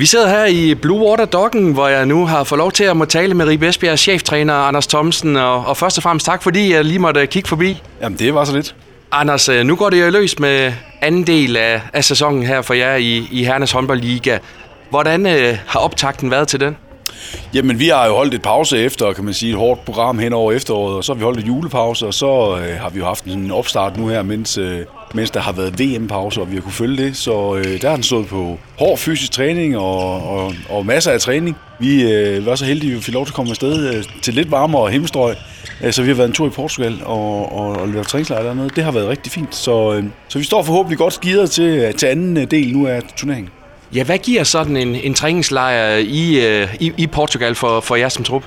Vi sidder her i Blue Water Docken, hvor jeg nu har fået lov til at må tale med Ribe Esbjergs cheftræner Anders Thomsen. Og, og først og fremmest tak, fordi jeg lige måtte kigge forbi. Jamen, det var så lidt. Anders, øh, nu går det jo løs med anden del af, af sæsonen her for jer i, i Hernes håndboldliga. Hvordan øh, har optakten været til den? Jamen, vi har jo holdt et pause efter, kan man sige, et hårdt program hen over efteråret, og så har vi holdt et julepause, og så øh, har vi jo haft en opstart nu her, mens, øh, mens der har været VM-pause, og vi har kunne følge det. Så øh, der har den stået på hård fysisk træning og, og, og masser af træning. Vi øh, var så heldige, at vi fik lov til at komme afsted øh, til lidt varmere himmelstrøg, øh, så vi har været en tur i Portugal og, og, og lavet træningslejr dernede. Det har været rigtig fint, så, øh, så vi står forhåbentlig godt skider til, til anden øh, del nu af turneringen. Ja, hvad giver sådan en, en træningslejr i, øh, i, i Portugal for, for jer som trup?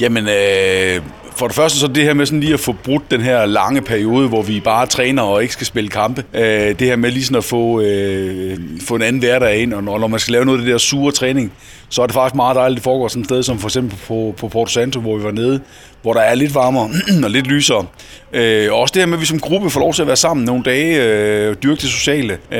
Jamen, øh, for det første så det her med sådan lige at få brudt den her lange periode, hvor vi bare træner og ikke skal spille kampe. Øh, det her med lige sådan at få, øh, få en anden hverdag ind, og når, når man skal lave noget af det der sure træning, så er det faktisk meget dejligt, at det foregår sådan et sted som for eksempel på, på Porto Santo, hvor vi var nede, hvor der er lidt varmere og lidt lysere. Øh, også det her med, at vi som gruppe får lov til at være sammen nogle dage, øh, dyrke det sociale, øh,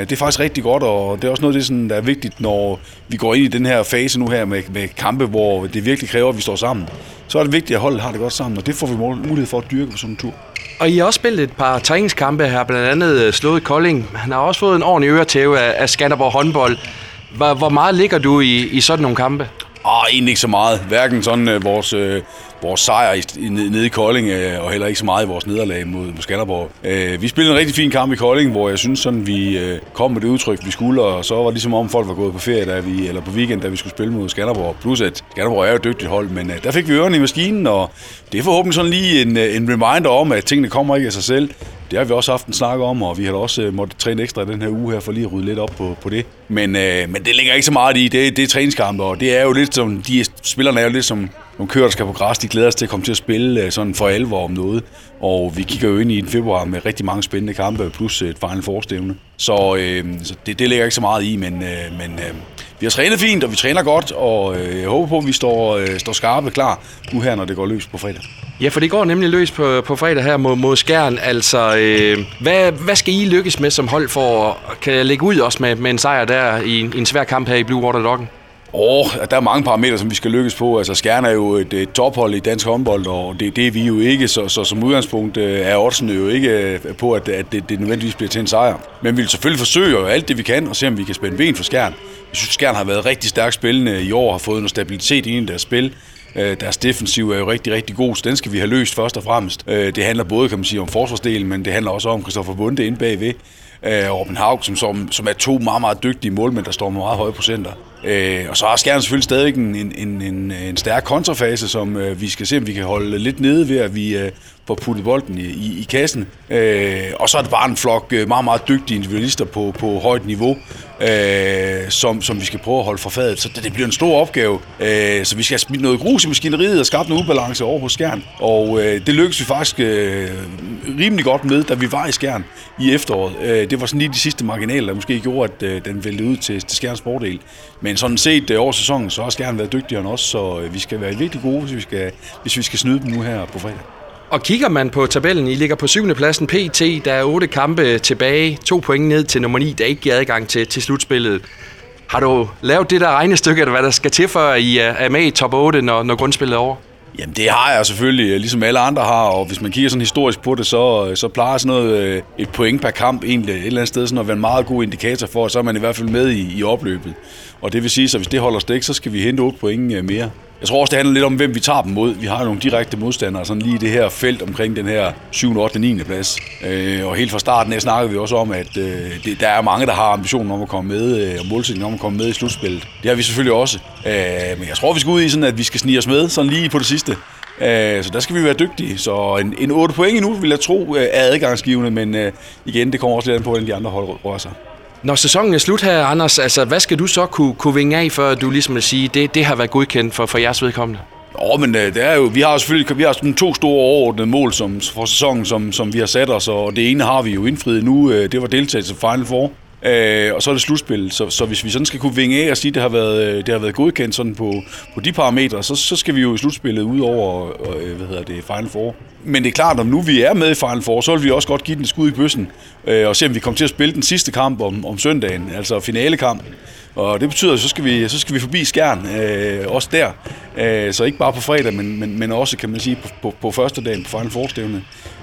det er faktisk rigtig godt, og det er også noget, det, sådan, der er vigtigt, når vi går ind i den her fase nu her med, med kampe, hvor det virkelig kræver, at vi står sammen. Så er det vigtigt, at holdet har det godt sammen, og det får vi mulighed for at dyrke på sådan en tur. Og I har også spillet et par træningskampe her, blandt andet øh, slået Kolding. Han har også fået en ordentlig øretæve af, af Skanderborg håndbold. Hvor, hvor meget ligger du i, i sådan nogle kampe? Egentlig ikke så meget. Hverken sådan øh, vores, øh, vores sejr i, i, nede i Kolding, øh, og heller ikke så meget i vores nederlag mod, mod Skanderborg. Øh, vi spillede en rigtig fin kamp i Kolding, hvor jeg synes sådan, vi øh, kom med det udtryk, vi skulle, og så var det ligesom om folk var gået på ferie, da vi, eller på weekend, da vi skulle spille mod Skanderborg. Plus at Skanderborg er jo et dygtigt hold, men øh, der fik vi ørerne i maskinen, og det er forhåbentlig sådan lige en, øh, en reminder om, at tingene kommer ikke af sig selv. Det har vi også haft en snak om, og vi har også øh, måttet træne ekstra den her uge her, for lige at rydde lidt op på, på det. Men, øh, men det ligger ikke så meget i. Det, det er træningskampe, og det er jo lidt som, de spillerne er jo lidt som nogle kører, der skal på græs. De glæder sig til at komme til at spille øh, sådan for alvor om noget. Og vi kigger jo ind i en februar med rigtig mange spændende kampe, plus et Final forstævne. Så, øh, så det, det ligger ikke så meget i, men, øh, men øh, vi har trænet fint, og vi træner godt, og øh, jeg håber på, at vi står, øh, står skarpe klar nu her, når det går løs på fredag. Ja, for det går nemlig løs på, på fredag her mod, mod Skjern. Altså, øh, hvad, hvad skal I lykkes med som hold for at kan lægge ud også med, med en sejr der i en, i en svær kamp her i Blue Water Doggen? Åh, oh, der er mange parametre, som vi skal lykkes på. Altså, Skjern er jo et, et tophold i dansk håndbold, og det, det er vi jo ikke, så, så som udgangspunkt øh, er oddsene jo ikke øh, på, at, at det, det nødvendigvis bliver til en sejr. Men vi vil selvfølgelig forsøge alt det, vi kan, og se, om vi kan spænde ben for Skjern. Jeg synes, Skjern har været rigtig stærkt spillende i år, har fået noget stabilitet i deres spil. Øh, deres defensiv er jo rigtig, rigtig god, så den skal vi have løst først og fremmest. Øh, det handler både, kan man sige, om forsvarsdelen, men det handler også om Christoffer Bunde inde bagved. Og Robin Haug, som, som, som er to meget, meget dygtige målmænd, der står med meget høje procenter. Øh, og så har Skjern selvfølgelig stadig en, en, en, en stærk kontrafase, som øh, vi skal se, om vi kan holde lidt nede ved, at vi øh, får puttet bolden i, i, i kassen. Og så er det bare en flok meget, meget dygtige individualister på, på højt niveau, øh, som, som vi skal prøve at holde for fadet. Så det, det bliver en stor opgave. Øh, så vi skal have noget grus i maskineriet og skabe noget ubalance over hos Skjern. Og øh, det lykkedes vi faktisk øh, rimelig godt med, da vi var i Skjern i efteråret. Øh, det var sådan lige de sidste marginaler, der måske gjorde, at øh, den væltede ud til, til Skjerns fordel. Men sådan set øh, over sæsonen, så har Skjern været dygtigere end os, så øh, vi skal være virkelig gode, hvis vi skal, hvis vi skal snyde dem nu her på fredag. Og kigger man på tabellen, I ligger på syvende pladsen PT, der er otte kampe tilbage, to point ned til nummer 9, der ikke giver adgang til, til slutspillet. Har du lavet det der regnestykke, eller hvad der skal til, for I er med i top 8, når, når grundspillet er over? Jamen det har jeg selvfølgelig, øh, ligesom alle andre har, og hvis man kigger sådan historisk på det, så, øh, så plejer sådan noget, øh, et point per kamp egentlig et eller andet sted sådan at være en meget god indikator for, at så er man i hvert fald med i, i opløbet. Og det vil sige, at hvis det holder stik, så skal vi hente 8 point mere. Jeg tror også, det handler lidt om, hvem vi tager dem mod. Vi har nogle direkte modstandere, sådan lige i det her felt omkring den her 7., 8., 9. plads. Øh, og helt fra starten af vi også om, at øh, det, der er mange, der har ambitionen om at komme med, øh, og målsætningen om at komme med i slutspillet. Det har vi selvfølgelig også. Øh, men jeg tror, vi skal ud i sådan, at vi skal snige os med, sådan lige på det sidste. Øh, så der skal vi være dygtige. Så en, en 8 point nu, vil jeg tro, øh, er adgangsgivende, men øh, igen, det kommer også lidt an på, hvordan de andre hold rører sig. Når sæsonen er slut her, Anders, altså, hvad skal du så kunne, kunne vinge af, før du ligesom vil sige, det, det har været godkendt for, for jeres vedkommende? Åh, men øh, det er jo, vi har selvfølgelig vi har sådan to store overordnede mål som, for sæsonen, som, som vi har sat os, og det ene har vi jo indfriet nu, øh, det var deltagelse i Final Four. Øh, og så er det slutspil, så, så hvis vi sådan skal kunne vinge af og sige, at det har været, øh, det har været godkendt sådan på, på de parametre, så, så skal vi jo i slutspillet ud over hvad hedder det, Final Four men det er klart, at nu vi er med i Final Four, så vil vi også godt give den skud i bøssen, øh, og se om vi kommer til at spille den sidste kamp om, om søndagen, altså finalekamp. Og det betyder, at så skal vi, så skal vi forbi Skjern, øh, også der. Øh, så ikke bare på fredag, men, men, men også, kan man sige, på, på, på første dagen på Final four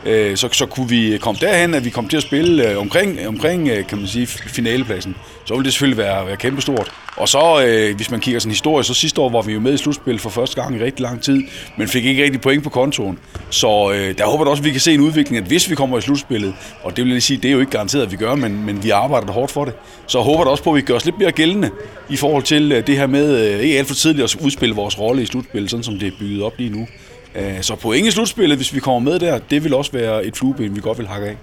Øh, så, så kunne vi komme derhen, at vi kom til at spille øh, omkring, omkring øh, kan man sige, finalepladsen. Så ville det selvfølgelig være, være kæmpestort. Og så, øh, hvis man kigger sådan historie, så sidste år var vi jo med i slutspil for første gang i rigtig lang tid, men fik ikke rigtig point på kontoen. Så øh, der håber jeg også, at vi kan se en udvikling, at hvis vi kommer i slutspillet, og det vil jeg sige, det er jo ikke garanteret, at vi gør, men, men vi arbejder hårdt for det, så håber jeg også på, at vi gør os lidt mere gældende i forhold til øh, det her med øh, ikke alt for tidligt at udspille vores rolle i slutspillet, sådan som det er bygget op lige nu. Øh, så point i slutspillet, hvis vi kommer med der, det vil også være et flueben, vi godt vil hakke af.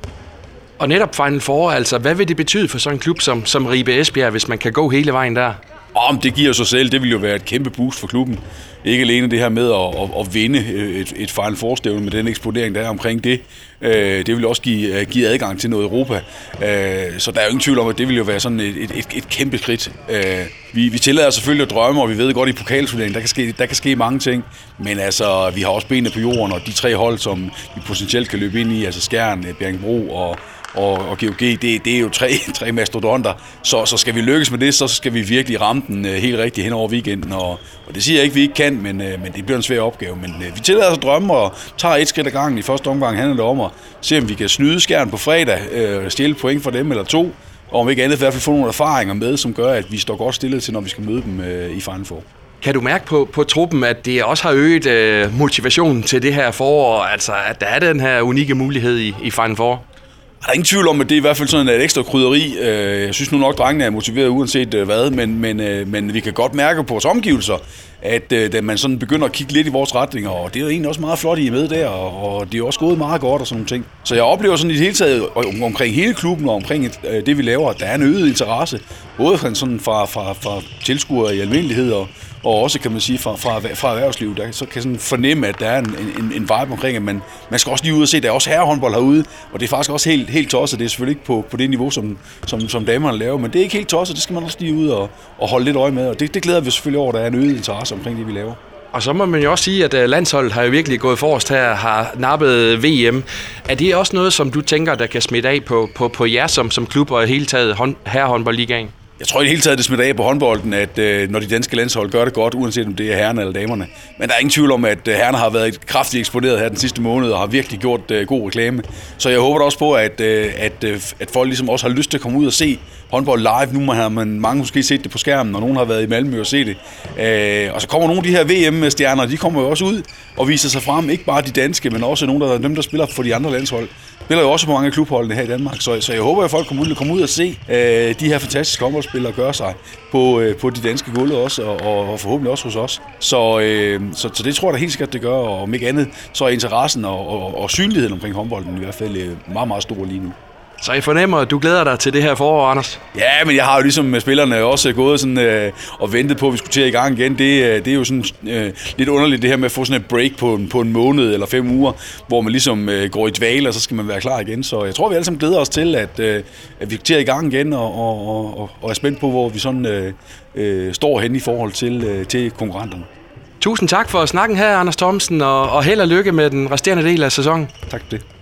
Og netop Final Four, altså, hvad vil det betyde for sådan en klub som, som Ribe Esbjerg, hvis man kan gå hele vejen der? Om det giver sig selv, det vil jo være et kæmpe boost for klubben. Ikke alene det her med at, at, at vinde øh, et, et Final Four med den eksponering, der er omkring det. Øh, det vil også give, øh, give adgang til noget Europa. Øh, så der er jo ingen tvivl om, at det vil jo være sådan et, et, et kæmpe skridt. Øh, vi, vi tillader selvfølgelig at drømme, og vi ved godt i pokalturneringen, der kan ske, der kan ske mange ting. Men altså, vi har også benene på jorden, og de tre hold, som vi potentielt kan løbe ind i, altså Skjern, Bjergbro og, og, og GOG, det, det er jo tre, tre mastodonter. Så, så skal vi lykkes med det, så skal vi virkelig ramme den øh, helt rigtigt hen over weekenden. Og, og det siger jeg ikke, vi ikke kan, men, øh, men det bliver en svær opgave. Men øh, vi tillader os at drømme og tager et skridt ad gangen. I første omgang handler det om at se, om vi kan snyde skærn på fredag, øh, stjæle point for dem eller to, og om ikke andet i hvert fald få nogle erfaringer med, som gør, at vi står godt stillet til, når vi skal møde dem øh, i Final Four. Kan du mærke på, på truppen, at det også har øget øh, motivationen til det her forår, altså at der er den her unikke mulighed i, i Final Four? Der er ingen tvivl om, at det er i hvert fald sådan et ekstra krydderi. Øh, jeg synes nu nok, at drengene er motiveret uanset øh, hvad, men, men, øh, men vi kan godt mærke på vores omgivelser, at øh, da man sådan begynder at kigge lidt i vores retning, og det er egentlig også meget flot, I er med der, og det er også gået meget godt og sådan nogle ting. Så jeg oplever sådan i det hele taget omkring hele klubben og omkring øh, det, vi laver, at der er en øget interesse, både sådan fra, fra, fra tilskuere i almindelighed og, og også kan man sige fra, fra, fra erhvervslivet, der så kan sådan fornemme, at der er en, en, en vibe omkring, at man, man skal også lige ud og se, der er også herrehåndbold herude, og det er faktisk også helt, helt tosset, det er selvfølgelig ikke på, på det niveau, som, som, som damerne laver, men det er ikke helt tosset, det skal man også lige ud og, og holde lidt øje med, og det, det glæder vi selvfølgelig over, at der er en øget interesse omkring det, vi laver. Og så må man jo også sige, at øh, landsholdet har jo virkelig gået forrest her, har nappet VM. Er det også noget, som du tænker, der kan smitte af på, på, på jer som, som klub og hele taget hånd, herrehåndboldligaen? Jeg tror i det hele taget, det smitter af på håndbolden, at øh, når de danske landshold gør det godt, uanset om det er herrerne eller damerne. Men der er ingen tvivl om, at øh, herrerne har været kraftigt eksponeret her den sidste måned og har virkelig gjort øh, god reklame. Så jeg håber også på, at, øh, at, øh, at folk ligesom også har lyst til at komme ud og se håndbold live. Nu har man mange måske set det på skærmen, og nogen har været i Malmø og set det. Øh, og så kommer nogle af de her VM-stjerner, de kommer jo også ud og viser sig frem. Ikke bare de danske, men også nogle af dem, der spiller for de andre landshold spiller jo også på mange klubholdene her i Danmark, så, så jeg håber, at folk kommer ud, kommer ud og se øh, de her fantastiske håndboldspillere gøre sig på, øh, på de danske gulve også, og, og forhåbentlig også hos os. Så, øh, så, så det tror jeg da helt sikkert, det gør, og om ikke andet, så er interessen og, og, og synligheden omkring håndbolden i hvert fald øh, meget, meget stor lige nu. Så jeg fornemmer, at du glæder dig til det her forår, Anders. Ja, men jeg har jo ligesom med spillerne også gået sådan, øh, og ventet på, at vi skulle til i gang igen. Det, øh, det er jo sådan øh, lidt underligt det her med at få sådan et break på, på en måned eller fem uger, hvor man ligesom øh, går i dvale, og så skal man være klar igen. Så jeg tror, vi alle sammen glæder os til, at, øh, at vi til i gang igen, og, og, og, og er spændt på, hvor vi sådan øh, øh, står hen i forhold til, øh, til konkurrenterne. Tusind tak for snakken her, Anders Thomsen, og, og held og lykke med den resterende del af sæsonen. Tak for det.